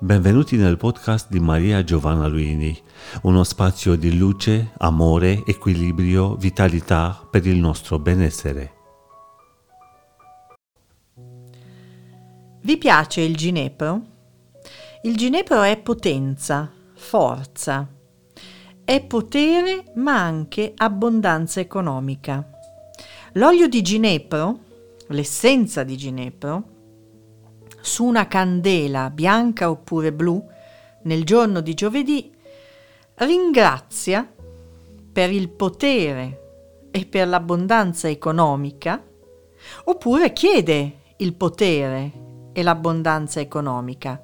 Benvenuti nel podcast di Maria Giovanna Luini, uno spazio di luce, amore, equilibrio, vitalità per il nostro benessere. Vi piace il ginepro? Il ginepro è potenza, forza, è potere ma anche abbondanza economica. L'olio di ginepro, l'essenza di ginepro, su una candela bianca oppure blu nel giorno di giovedì, ringrazia per il potere e per l'abbondanza economica, oppure chiede il potere e l'abbondanza economica,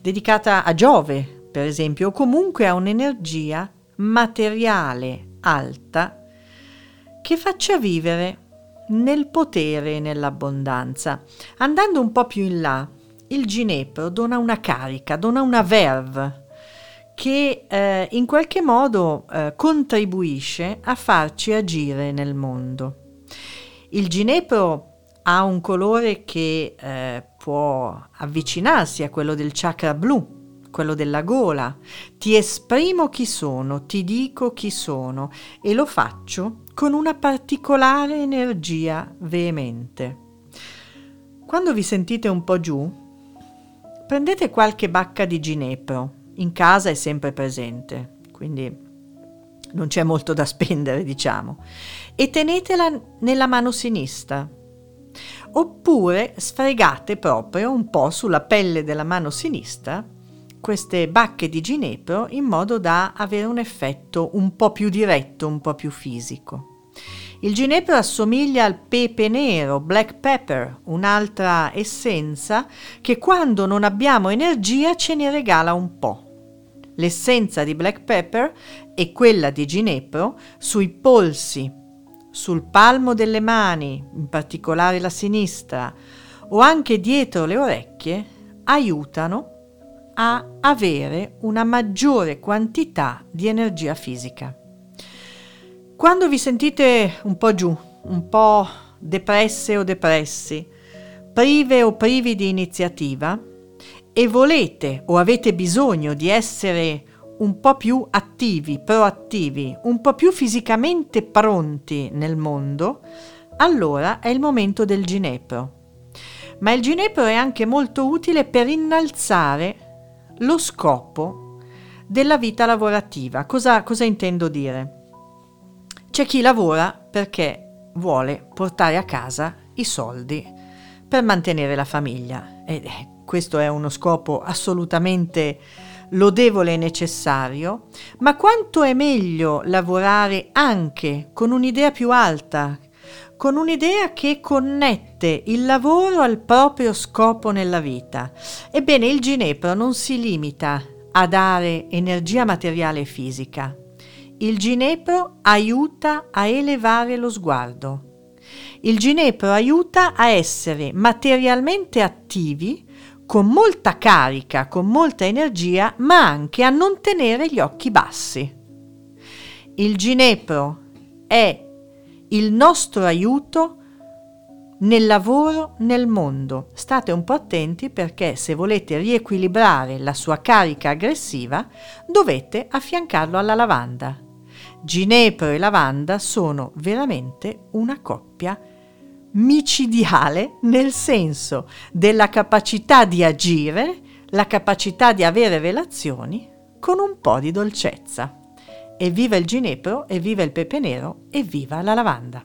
dedicata a Giove, per esempio, o comunque a un'energia materiale alta che faccia vivere nel potere e nell'abbondanza. Andando un po' più in là, il ginepro dona una carica, dona una verve che eh, in qualche modo eh, contribuisce a farci agire nel mondo. Il ginepro ha un colore che eh, può avvicinarsi a quello del chakra blu, quello della gola. Ti esprimo chi sono, ti dico chi sono e lo faccio con una particolare energia veemente. Quando vi sentite un po' giù, prendete qualche bacca di ginepro, in casa è sempre presente, quindi non c'è molto da spendere, diciamo, e tenetela nella mano sinistra. Oppure sfregate proprio un po' sulla pelle della mano sinistra queste bacche di ginepro in modo da avere un effetto un po' più diretto, un po' più fisico. Il ginepro assomiglia al pepe nero, black pepper, un'altra essenza che quando non abbiamo energia ce ne regala un po'. L'essenza di black pepper e quella di ginepro sui polsi, sul palmo delle mani, in particolare la sinistra, o anche dietro le orecchie, aiutano a avere una maggiore quantità di energia fisica. Quando vi sentite un po' giù, un po' depresse o depressi, prive o privi di iniziativa e volete o avete bisogno di essere un po' più attivi, proattivi, un po' più fisicamente pronti nel mondo, allora è il momento del ginepro. Ma il ginepro è anche molto utile per innalzare lo scopo della vita lavorativa. Cosa, cosa intendo dire? C'è chi lavora perché vuole portare a casa i soldi per mantenere la famiglia e eh, questo è uno scopo assolutamente lodevole e necessario, ma quanto è meglio lavorare anche con un'idea più alta, con un'idea che connette il lavoro al proprio scopo nella vita. Ebbene, il Ginepro non si limita a dare energia materiale e fisica, il ginepro aiuta a elevare lo sguardo. Il ginepro aiuta a essere materialmente attivi, con molta carica, con molta energia, ma anche a non tenere gli occhi bassi. Il ginepro è il nostro aiuto nel lavoro nel mondo. State un po' attenti perché se volete riequilibrare la sua carica aggressiva dovete affiancarlo alla lavanda. Ginepro e lavanda sono veramente una coppia micidiale nel senso della capacità di agire, la capacità di avere relazioni con un po' di dolcezza. Evviva il ginepro, evviva il pepe nero, evviva la lavanda.